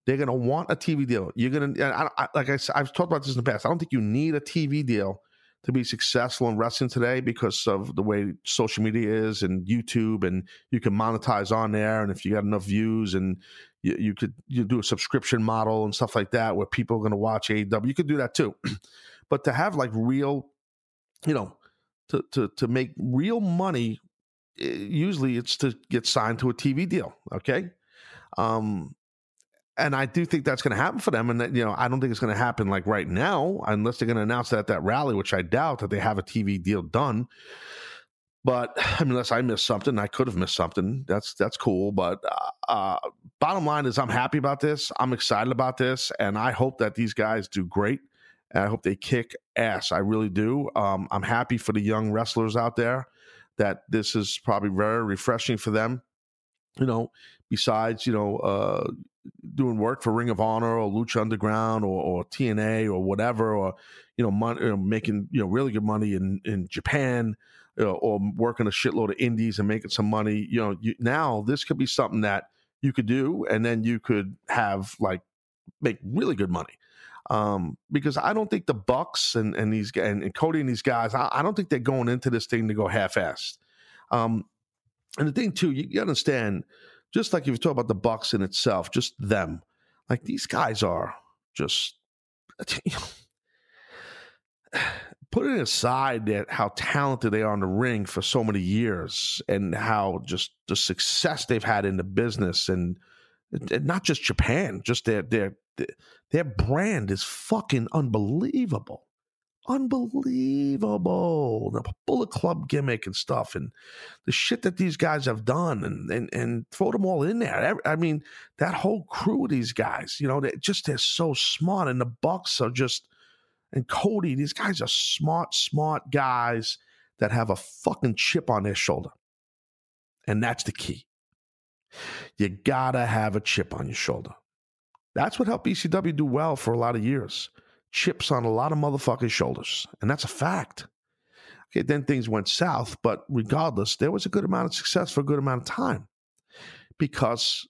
They're going to want a TV deal. You're going to, like I said, I've talked about this in the past. I don't think you need a TV deal to be successful in wrestling today because of the way social media is and YouTube, and you can monetize on there. And if you got enough views, and you, you could you do a subscription model and stuff like that, where people are going to watch AEW, you could do that too. but to have like real, you know, to to to make real money, eh, usually it's to get signed to a TV deal. Okay. Um, and I do think that's going to happen for them. And that, you know, I don't think it's going to happen like right now, unless they're going to announce that at that rally, which I doubt that they have a TV deal done. But I mean, unless I missed something, I could have missed something. That's that's cool. But uh, uh, bottom line is, I'm happy about this. I'm excited about this, and I hope that these guys do great. I hope they kick ass. I really do. Um, I'm happy for the young wrestlers out there that this is probably very refreshing for them. you know, besides you know uh, doing work for Ring of Honor or Lucha Underground or, or TNA or whatever, or you know, know, making you know really good money in in Japan. You know, or working a shitload of indies and making some money, you know, you, now this could be something that you could do, and then you could have like make really good money. Um, because I don't think the Bucks and and these and, and Cody and these guys, I, I, don't think they're going into this thing to go half-assed. Um, and the thing too, you, you understand, just like if you talk about the Bucks in itself, just them, like these guys are just. Putting aside that how talented they are in the ring for so many years and how just the success they've had in the business and, and not just Japan, just their their their brand is fucking unbelievable unbelievable. The Bullet Club gimmick and stuff, and the shit that these guys have done, and and and throw them all in there. I mean, that whole crew of these guys, you know, they just they're so smart, and the Bucks are just and Cody. These guys are smart, smart guys that have a fucking chip on their shoulder, and that's the key. You gotta have a chip on your shoulder. That's what helped ECW do well for a lot of years chips on a lot of motherfuckers' shoulders. And that's a fact. Okay, then things went south, but regardless, there was a good amount of success for a good amount of time because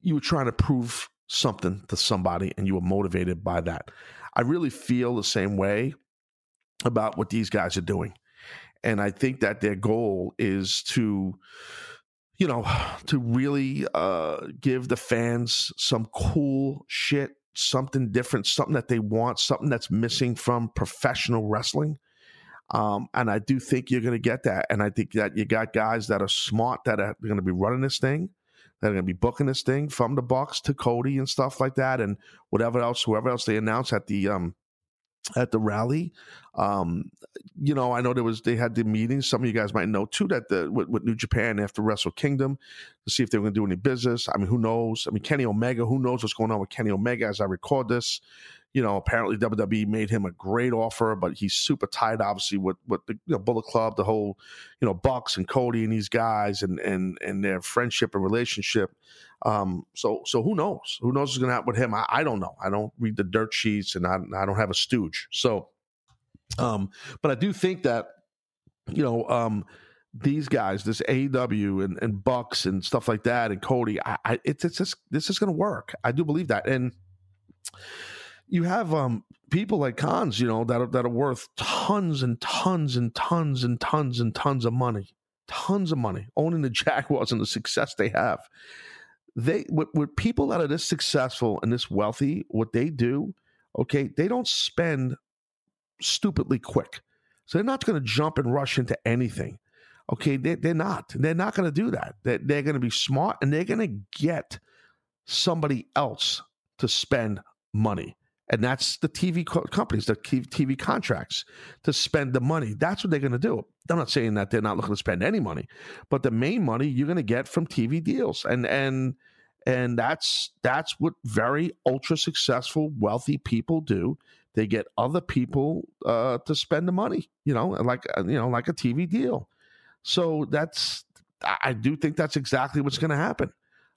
you were trying to prove something to somebody and you were motivated by that. I really feel the same way about what these guys are doing. And I think that their goal is to, you know, to really uh, give the fans some cool shit something different, something that they want, something that's missing from professional wrestling. Um, and I do think you're going to get that. And I think that you got guys that are smart that are going to be running this thing, that are going to be booking this thing from the Bucks to Cody and stuff like that, and whatever else, whoever else they announce at the um, at the rally. Um, you know, I know there was they had the meetings. Some of you guys might know too that the with, with New Japan after Wrestle Kingdom to see if they were going to do any business. I mean, who knows? I mean, Kenny Omega. Who knows what's going on with Kenny Omega as I record this? You know, apparently WWE made him a great offer, but he's super tight, obviously, with with the you know, Bullet Club, the whole, you know, Bucks and Cody and these guys, and and and their friendship and relationship. Um, so so who knows? Who knows what's going to happen with him? I, I, don't know. I don't read the dirt sheets, and I I don't have a stooge. So, um, but I do think that you know um these guys, this AEW and, and Bucks and stuff like that, and Cody, I, I it's it's just this is going to work. I do believe that, and you have um people like Khans, you know, that are, that are worth tons and tons and tons and tons and tons of money, tons of money, owning the Jaguars and the success they have they with, people that are this successful and this wealthy, what they do, okay, they don't spend stupidly quick. So they're not going to jump and rush into anything. Okay, they, they're not. They're not going to do that. They're, they're going to be smart and they're going to get somebody else to spend money. And that's the TV co- companies, the TV contracts to spend the money. That's what they're going to do. I'm not saying that they're not looking to spend any money, but the main money you're going to get from TV deals, and and and that's that's what very ultra successful wealthy people do. They get other people uh, to spend the money, you know, like uh, you know, like a TV deal. So that's I do think that's exactly what's going to happen.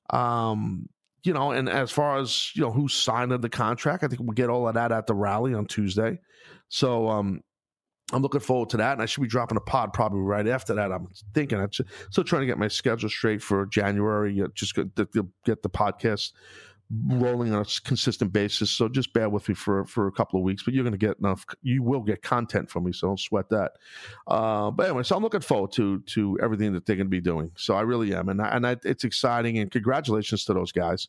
Um, you know, and as far as you know, who signed the contract, I think we'll get all of that at the rally on Tuesday. So um, I'm looking forward to that, and I should be dropping a pod probably right after that. I'm thinking I'm still trying to get my schedule straight for January. Just get the, get the podcast rolling on a consistent basis. So just bear with me for for a couple of weeks, but you're going to get enough. You will get content from me, so don't sweat that. Uh, but anyway, so I'm looking forward to to everything that they're going to be doing. So I really am, and I, and I, it's exciting. And congratulations to those guys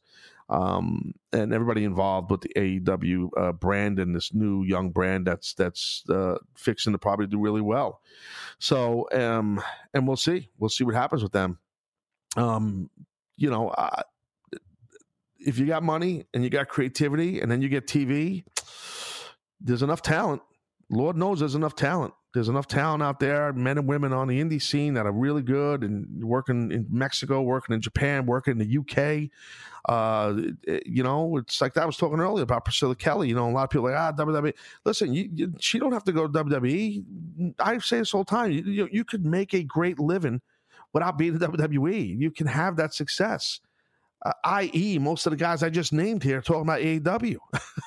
um, and everybody involved with the AEW uh, brand and this new young brand that's that's uh, fixing to probably do really well. So um, and we'll see, we'll see what happens with them. Um, you know, uh, if you got money and you got creativity and then you get TV, there's enough talent. Lord knows there's enough talent. There's enough talent out there, men and women on the indie scene that are really good and working in Mexico, working in Japan, working in the UK. Uh, you know, it's like I was talking earlier about Priscilla Kelly. You know, a lot of people are like ah WWE. Listen, you, you, she don't have to go to WWE. I say this all the time. You, you, you could make a great living without being in WWE. You can have that success. Uh, i.e., most of the guys I just named here talking about AEW,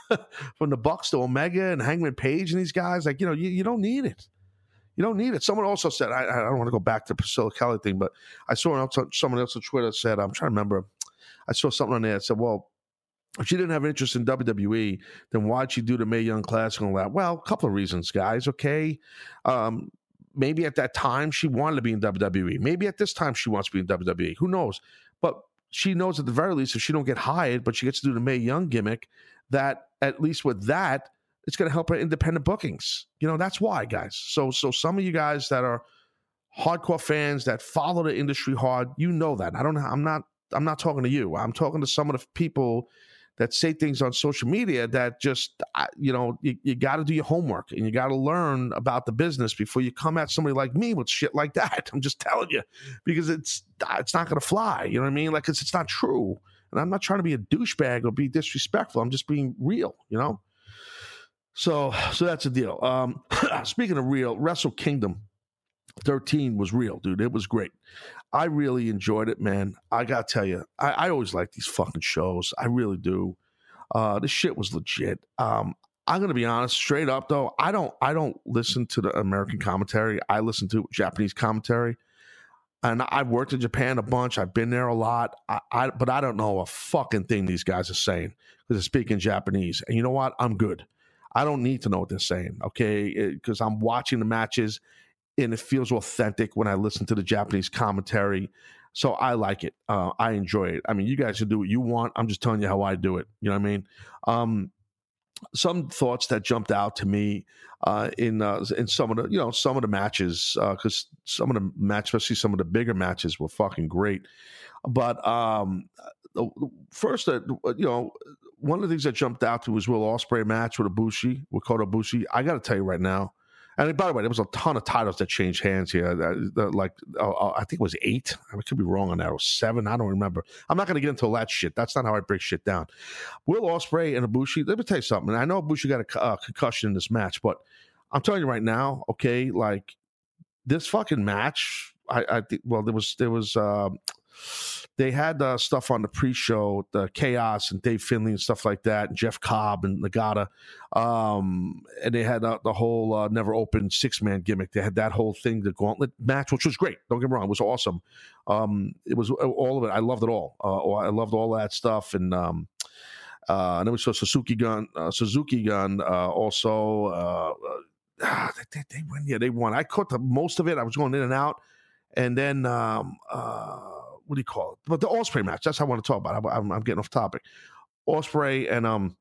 from the Bucks to Omega and Hangman Page and these guys. Like you know, you, you don't need it. You don't need it. Someone also said, I, I don't want to go back to Priscilla Kelly thing, but I saw someone else on Twitter said, I'm trying to remember. I saw something on there that said, well, if she didn't have an interest in WWE, then why'd she do the Mae Young Classic and all that? Well, a couple of reasons, guys. Okay. Um, maybe at that time she wanted to be in WWE. Maybe at this time she wants to be in WWE. Who knows? But she knows at the very least if she don't get hired, but she gets to do the Mae Young gimmick, that at least with that, it's going to help her independent bookings. You know, that's why, guys. So, so some of you guys that are hardcore fans that follow the industry hard, you know that. I don't. I'm not. I'm not talking to you. I'm talking to some of the people that say things on social media that just you know you, you got to do your homework and you got to learn about the business before you come at somebody like me with shit like that. I'm just telling you because it's it's not going to fly you know what i mean? Like it's, it's not true. And i'm not trying to be a douchebag or be disrespectful. I'm just being real you know? So so that's the deal. Um speaking of real wrestle kingdom 13 was real, dude. It was great. I really enjoyed it, man. I gotta tell you, I, I always like these fucking shows. I really do. Uh, this shit was legit. Um, I'm gonna be honest, straight up though. I don't, I don't listen to the American commentary. I listen to Japanese commentary. And I've worked in Japan a bunch. I've been there a lot. I, I but I don't know a fucking thing these guys are saying because they're speaking Japanese. And you know what? I'm good. I don't need to know what they're saying, okay? Because I'm watching the matches and it feels authentic when I listen to the Japanese commentary. So I like it. Uh, I enjoy it. I mean, you guys can do what you want. I'm just telling you how I do it. You know what I mean? Um, some thoughts that jumped out to me uh, in uh, in some of the you know some of the matches because uh, some of the matches, especially some of the bigger matches, were fucking great. But um, first, you know, one of the things that jumped out to was Will Ospreay match with Ibushi with Kota Ibushi. I got to tell you right now, and by the way, there was a ton of titles that changed hands here. like uh, uh, I think it was eight. I could be wrong on that. Or seven. I don't remember. I'm not going to get into all that shit. That's not how I break shit down. Will Ospreay and Ibushi. Let me tell you something. I know Ibushi got a uh, concussion in this match, but I'm telling you right now, okay, like this fucking match. I, I think. Well, there was there was. Uh, they had uh, stuff on the pre-show, the Chaos and Dave Finlay and stuff like that, and Jeff Cobb and Nagata, um, and they had uh, the whole uh, never open six man gimmick. They had that whole thing, the gauntlet match, which was great. Don't get me wrong, it was awesome. Um, it was uh, all of it. I loved it all. Uh, I loved all that stuff, and um, uh, and then we saw Suzuki Gun, Suzuki Gun also. Ah, they, they, they won. Yeah, they won. I caught the most of it. I was going in and out, and then. Um, what do you call it? But the Ospreay match. That's how I want to talk about. I, I'm, I'm getting off topic. Ospreay and um,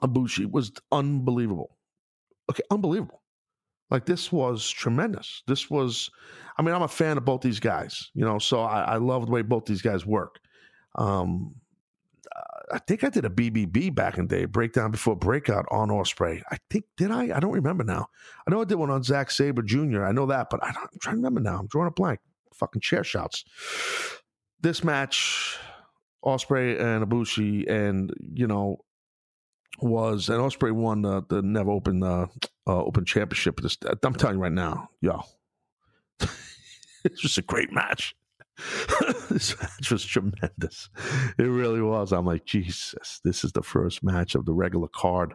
Ibushi was unbelievable. Okay, unbelievable. Like this was tremendous. This was, I mean, I'm a fan of both these guys. You know, so I, I love the way both these guys work. Um, I think I did a BBB back in the day, breakdown before breakout on Ospreay. I think did I? I don't remember now. I know I did one on Zack Sabre Jr. I know that, but I am trying to remember now. I'm drawing a blank. Fucking chair shots this match, Ospreay and Ibushi, and you know, was and Ospreay won the, the Never Open uh, uh, Open Championship. This, I'm telling you right now, yo, it's just a great match. this match was tremendous. It really was. I'm like, Jesus, this is the first match of the regular card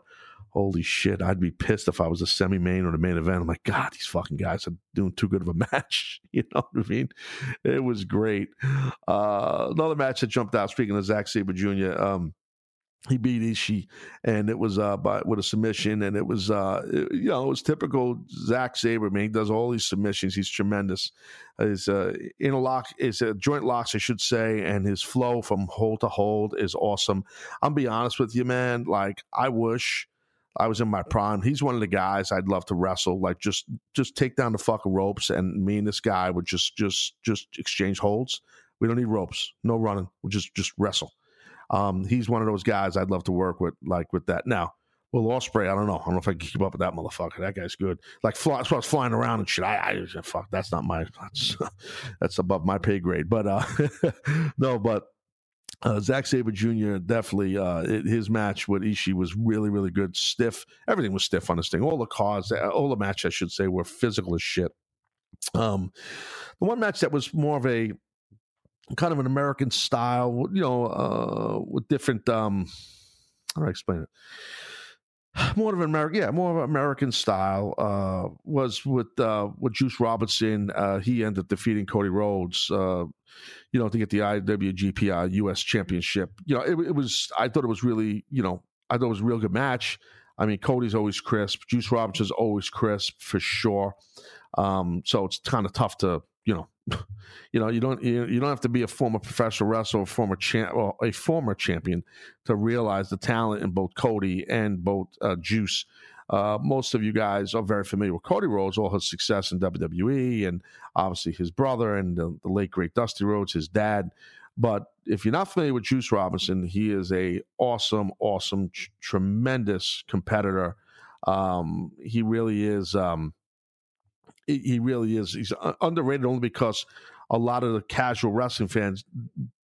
holy shit, I'd be pissed if I was a semi main or the main event. I'm like, God, these fucking guys are doing too good of a match. You know what I mean? It was great. Uh, another match that jumped out, speaking of Zack Sabre Jr., um, he beat Ishii, and it was uh, by, with a submission, and it was uh, you know it was typical Zack Sabre. Man, he does all these submissions. He's tremendous. His uh, interlock is a joint locks, I should say, and his flow from hold to hold is awesome. I'm be honest with you, man. Like I wish I was in my prime. He's one of the guys I'd love to wrestle. Like just just take down the fucking ropes, and me and this guy would just just just exchange holds. We don't need ropes, no running. We just just wrestle. Um, he's one of those guys I'd love to work with, like with that. Now, Will Ospreay, I don't know. I don't know if I can keep up with that motherfucker. That guy's good. Like fly, as far as flying around and shit. I, I fuck. That's not my. That's, that's above my pay grade. But uh, no, but uh, Zack Sabre Jr. definitely uh, it, his match with Ishii was really really good. Stiff, everything was stiff on this thing. All the cards, uh, all the match I should say, were physical as shit. Um, the one match that was more of a kind of an American style, you know, uh, with different. Um, how do I explain it? More of an American, yeah, more of an American style uh, was with uh, with Juice Robinson. Uh, he ended up defeating Cody Rhodes, uh, you know, to get the IWGP US Championship. You know, it, it was. I thought it was really, you know, I thought it was a real good match. I mean, Cody's always crisp. Juice Robinson's always crisp for sure. Um, so it's kind of tough to, you know, you know, you don't you, you don't have to be a former professional wrestler or former champ or a former champion to realize the talent in both Cody and both uh, Juice. Uh, most of you guys are very familiar with Cody Rhodes, all his success in WWE, and obviously his brother and the, the late great Dusty Rhodes, his dad. But if you're not familiar with Juice Robinson, he is a awesome, awesome, tremendous competitor. Um, he really is. Um, he really is. He's underrated only because a lot of the casual wrestling fans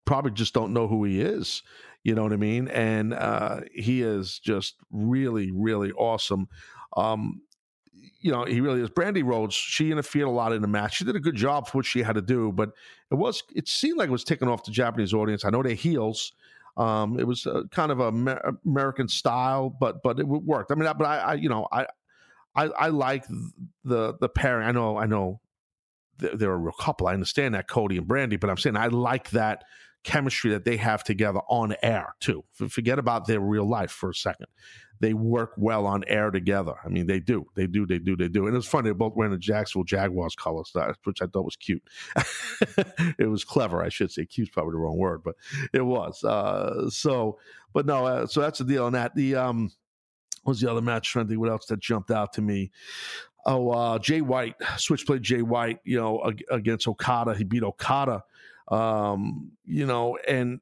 probably just don't know who he is. You know what I mean? And uh, he is just really, really awesome. Um, you know, he really is. Brandi Rhodes, she interfered a lot in the match. She did a good job for what she had to do, but it was it seemed like it was taking off the Japanese audience. I know they're heels. Um, it was uh, kind of a American style, but but it worked. I mean, but I, I you know, I I, I like the the pairing. I know I know they're a real couple. I understand that Cody and Brandi, but I'm saying I like that chemistry that they have together on air too. Forget about their real life for a second. They work well on air together. I mean, they do, they do, they do, they do. And it's funny, they're both wearing the Jacksonville Jaguars colors, which I thought was cute. it was clever, I should say. Cute's probably the wrong word, but it was. Uh, so, but no, uh, so that's the deal on that. The um, was the other match? Trying what else that jumped out to me. Oh, uh, Jay White, Switchblade Jay White, you know, against Okada. He beat Okada, um, you know, and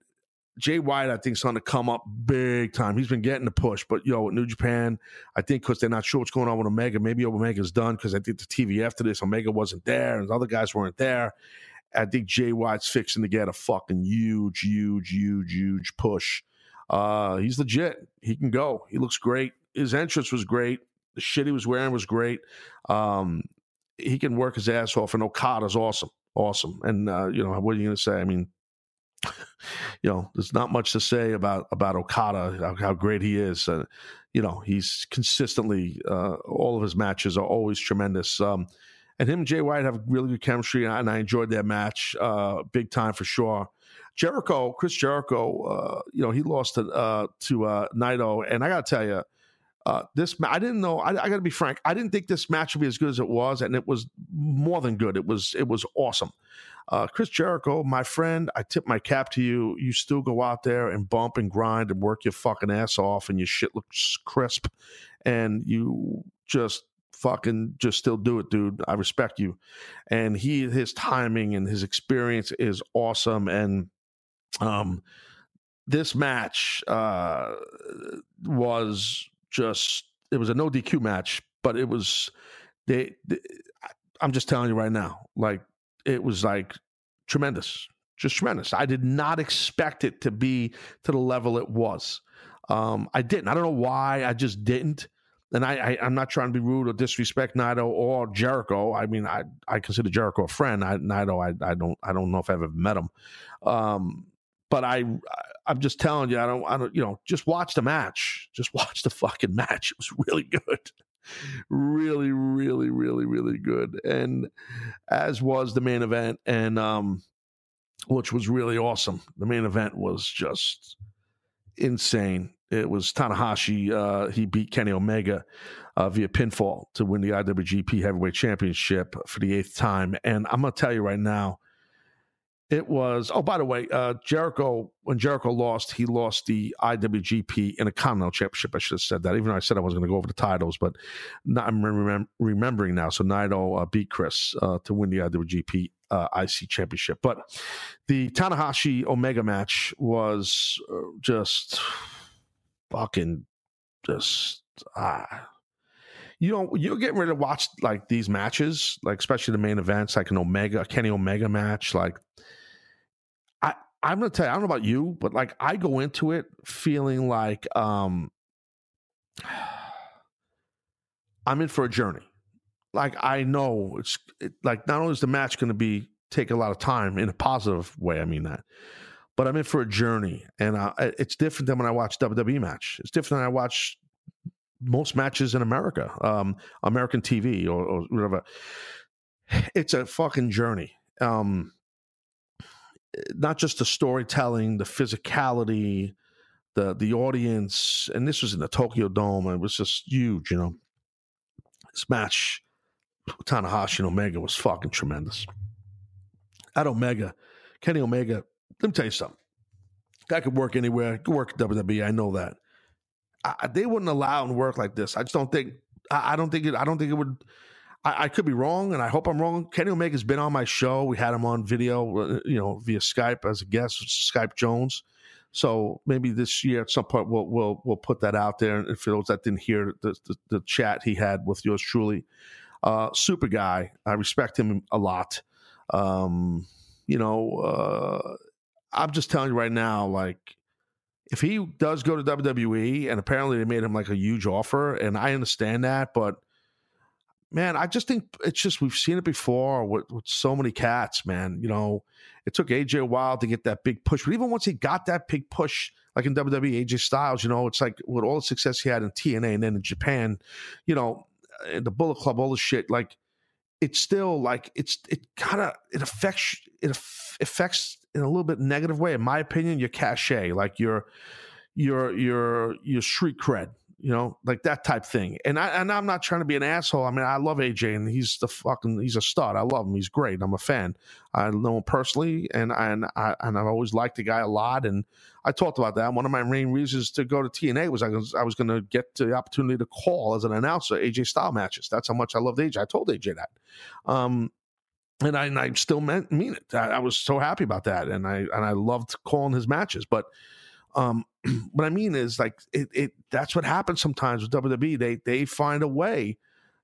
Jay White, I think, is on to come up big time. He's been getting the push, but yo, with New Japan, I think because they're not sure what's going on with Omega. Maybe Omega's done because I think the TV after this, Omega wasn't there and the other guys weren't there. I think Jay White's fixing to get a fucking huge, huge, huge, huge push. Uh, he's legit. He can go. He looks great his entrance was great. The shit he was wearing was great. Um, he can work his ass off, and Okada's awesome, awesome. And uh, you know, what are you going to say? I mean, you know, there's not much to say about about Okada, how, how great he is. Uh, you know, he's consistently uh, all of his matches are always tremendous. Um, and him and Jay White have really good chemistry, and I enjoyed that match uh, big time for sure. Jericho, Chris Jericho, uh, you know, he lost to uh, to uh, Naito, and I got to tell you, uh, this I didn't know. I, I got to be frank. I didn't think this match would be as good as it was, and it was more than good. It was it was awesome. Uh, Chris Jericho, my friend, I tip my cap to you. You still go out there and bump and grind and work your fucking ass off, and your shit looks crisp, and you just fucking just still do it, dude. I respect you. And he, his timing and his experience is awesome. And um, this match uh, was just it was a no DQ match, but it was they, they I'm just telling you right now, like it was like tremendous, just tremendous. I did not expect it to be to the level it was. Um, I didn't. I don't know why. I just didn't. And I, I am not trying to be rude or disrespect Naito or Jericho. I mean, I I consider Jericho a friend. I Naito, I I don't I don't know if I've ever met him. Um, but I I'm just telling you, I don't, I don't, you know, just watch the match. Just watch the fucking match. It was really good. really, really, really, really good. And as was the main event, and um, which was really awesome. The main event was just insane. It was Tanahashi. Uh, he beat Kenny Omega uh, via pinfall to win the IWGP Heavyweight Championship for the eighth time. And I'm gonna tell you right now, it was, oh, by the way, uh, Jericho, when Jericho lost, he lost the IWGP Intercontinental Championship. I should have said that, even though I said I was going to go over the titles, but not, I'm remem- remembering now. So Naito uh, beat Chris uh, to win the IWGP uh, IC Championship. But the Tanahashi Omega match was uh, just fucking just. Ah, you know, you're getting ready to watch like these matches, like especially the main events, like an Omega, Kenny Omega match. Like, I'm gonna tell you, I don't know about you, but like I go into it feeling like um I'm in for a journey. like I know it's it, like not only is the match going to be take a lot of time in a positive way, I mean that, but I'm in for a journey, and it's different than when I watch WWE match. It's different than I watch most matches in America, um, American TV or, or, whatever. It's a fucking journey. Um, not just the storytelling, the physicality, the the audience, and this was in the Tokyo Dome. It was just huge, you know. This match, Tanahashi and Omega was fucking tremendous. At Omega, Kenny Omega, let me tell you something. Guy could work anywhere, could work at WWE. I know that. I, they wouldn't allow him to work like this. I just don't think. I, I don't think it. I don't think it would. I, I, could be wrong, and I hope I'm wrong. Kenny Omega's been on my show. We had him on video, uh, you know, via Skype as a guest, Skype Jones. So maybe this year at some point we'll we'll we'll put that out there. And for those that didn't hear the, the, the chat he had with yours truly, uh, super guy. I respect him a lot. Um, you know, uh, I'm just telling you right now, like if he does go to WWE, and apparently they made him like a huge offer, and I understand that, but man, I just think it's just we've seen it before with, with so many cats, man. You know, it took AJ a while to get that big push, but even once he got that big push, like in WWE, AJ Styles, you know, it's like with all the success he had in TNA and then in Japan, you know, in the Bullet Club, all the shit, like it's still like it's it kind of it affects it affects in a little bit negative way, in my opinion, your cachet, like your your your your street cred, you know, like that type thing. And I and I'm not trying to be an asshole. I mean, I love AJ and he's the fucking he's a stud. I love him. He's great. I'm a fan. I know him personally and I, and I and I've always liked the guy a lot. And I talked about that. One of my main reasons to go to TNA was I was I was going to get the opportunity to call as an announcer AJ Styles matches. That's how much I loved AJ. I told AJ that. Um, and I, and I still meant, mean it. I, I was so happy about that, and I and I loved calling his matches. But um, what I mean is like it, it that's what happens sometimes with WWE. They they find a way,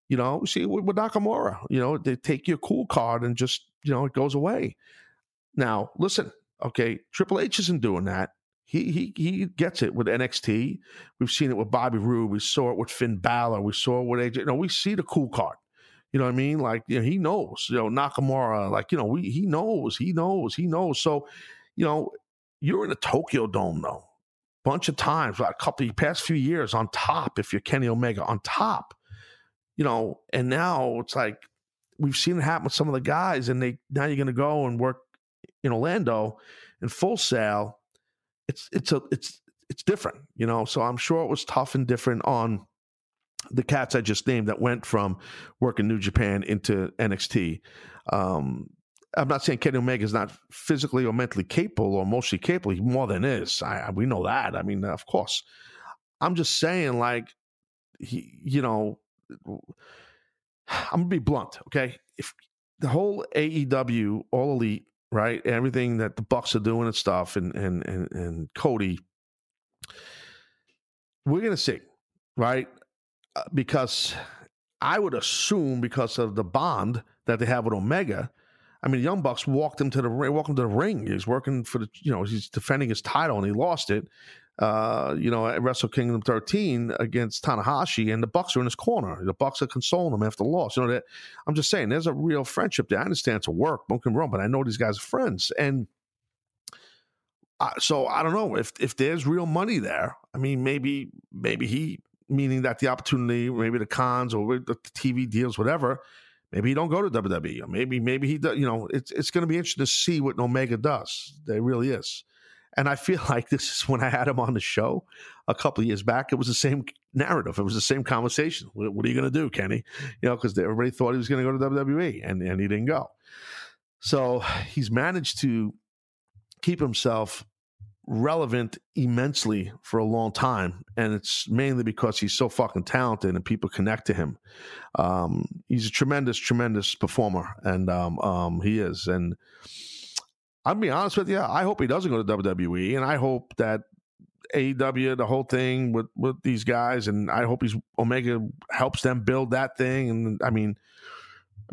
you know. See with, with Nakamura, you know, they take your cool card and just you know it goes away. Now listen, okay, Triple H isn't doing that. He he he gets it with NXT. We've seen it with Bobby Roode. We saw it with Finn Balor. We saw it with AJ. You know, we see the cool card. You know what I mean? Like you know, he knows. You know Nakamura. Like you know, we he knows. He knows. He knows. So, you know, you're in the Tokyo Dome though, bunch of times, a couple past few years on top. If you're Kenny Omega on top, you know, and now it's like we've seen it happen with some of the guys, and they now you're going to go and work in Orlando in Full Sail. It's it's a it's it's different, you know. So I'm sure it was tough and different on the cats I just named that went from working New Japan into NXT. Um, I'm not saying Kenny Omega is not physically or mentally capable or mostly capable. He more than is. I, we know that. I mean, of course. I'm just saying, like, he, you know, I'm gonna be blunt, okay? If the whole AEW, all elite, right, everything that the Bucks are doing and stuff, and and and, and Cody, we're gonna see, right? Uh, because I would assume because of the bond that they have with Omega I mean, Young Bucks walked him to the ring. Him to the ring. He's working for the, you know, he's defending his title and he lost it. Uh, you know, at Wrestle Kingdom 13 against Tanahashi, and the Bucks are in his corner. The Bucks are consoling him after the loss. You know that. I'm just saying, there's a real friendship there. I understand it's a work, don't get wrong, but I know these guys are friends, and uh, so I don't know if if there's real money there. I mean, maybe maybe he meaning that the opportunity, maybe the Khans or the TV deals, whatever Maybe he don't go to WWE. Maybe maybe he does. You know, it's it's going to be interesting to see what Omega does. There really is. And I feel like this is when I had him on the show a couple years back. It was the same narrative. It was the same conversation. What, what are you going to do, Kenny? You know, because everybody thought he was going to go to WWE, and and he didn't go. So he's managed to keep himself relevant immensely for a long time, and it's mainly because he's so fucking talented and people connect to him. Um, he's a tremendous, tremendous performer, and um, um, he is. And I'll be honest with you, I hope he doesn't go to WWE, and I hope that AEW, the whole thing with with these guys, and I hope he's Omega helps them build that thing. And I mean,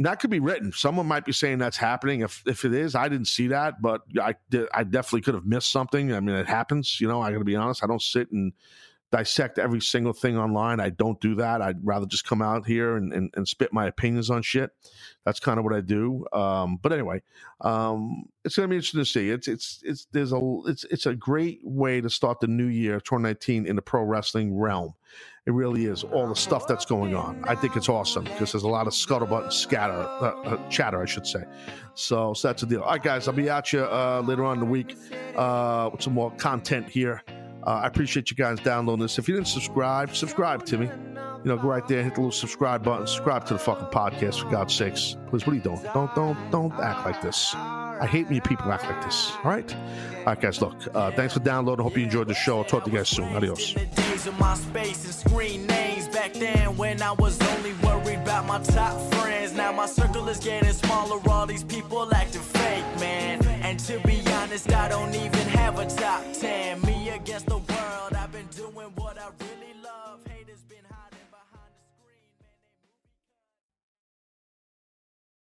that could be written. Someone might be saying that's happening. If if it is, I didn't see that, but I I definitely could have missed something. I mean, it happens. You know, I got to be honest. I don't sit and dissect every single thing online. I don't do that. I'd rather just come out here and, and, and spit my opinions on shit. That's kind of what I do. Um, but anyway, um, it's going to be interesting to see. It's it's it's there's a it's it's a great way to start the new year 2019 in the pro wrestling realm. It really is all the stuff that's going on. I think it's awesome because there's a lot of scuttlebutt and scatter uh, uh, chatter, I should say. So, so that's the deal. All right, guys, I'll be at you uh, later on in the week uh, with some more content here. Uh, I appreciate you guys downloading this. If you didn't subscribe, subscribe to me. You know, go right there, hit the little subscribe button, subscribe to the fucking podcast for God's sakes. Please, what are you doing? Don't, don't, don't act like this. I hate when people act like this. All right, all right, guys. Look, uh, thanks for downloading. Hope you enjoyed the show. I'll talk to you guys soon. Adios. Back then, when I was only worried about my top friends, now my circle is getting smaller. All these people acting fake, man. To be honest, I don't even have a top ten. Me against the world, I've been doing what I